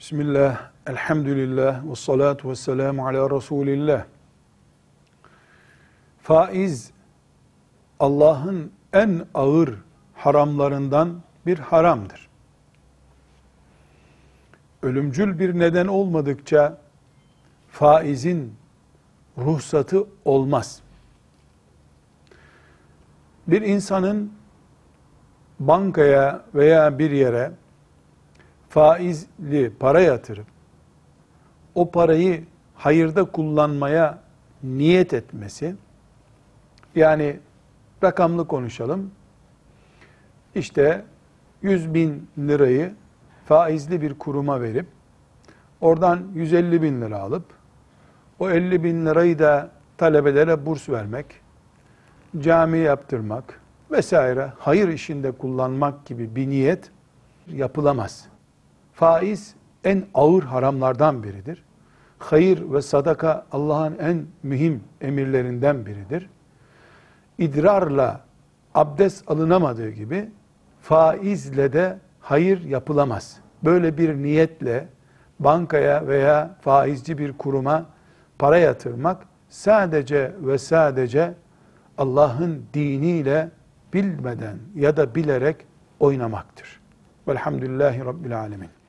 Bismillah, elhamdülillah, ve salatu ve selamu ala Resulillah. Faiz, Allah'ın en ağır haramlarından bir haramdır. Ölümcül bir neden olmadıkça faizin ruhsatı olmaz. Bir insanın bankaya veya bir yere faizli para yatırıp o parayı hayırda kullanmaya niyet etmesi yani rakamlı konuşalım işte 100 bin lirayı faizli bir kuruma verip oradan 150 bin lira alıp o 50 bin lirayı da talebelere burs vermek, cami yaptırmak vesaire hayır işinde kullanmak gibi bir niyet yapılamaz. Faiz en ağır haramlardan biridir. Hayır ve sadaka Allah'ın en mühim emirlerinden biridir. İdrarla abdest alınamadığı gibi faizle de hayır yapılamaz. Böyle bir niyetle bankaya veya faizci bir kuruma para yatırmak sadece ve sadece Allah'ın diniyle bilmeden ya da bilerek oynamaktır. Velhamdülillahi Rabbil Alemin.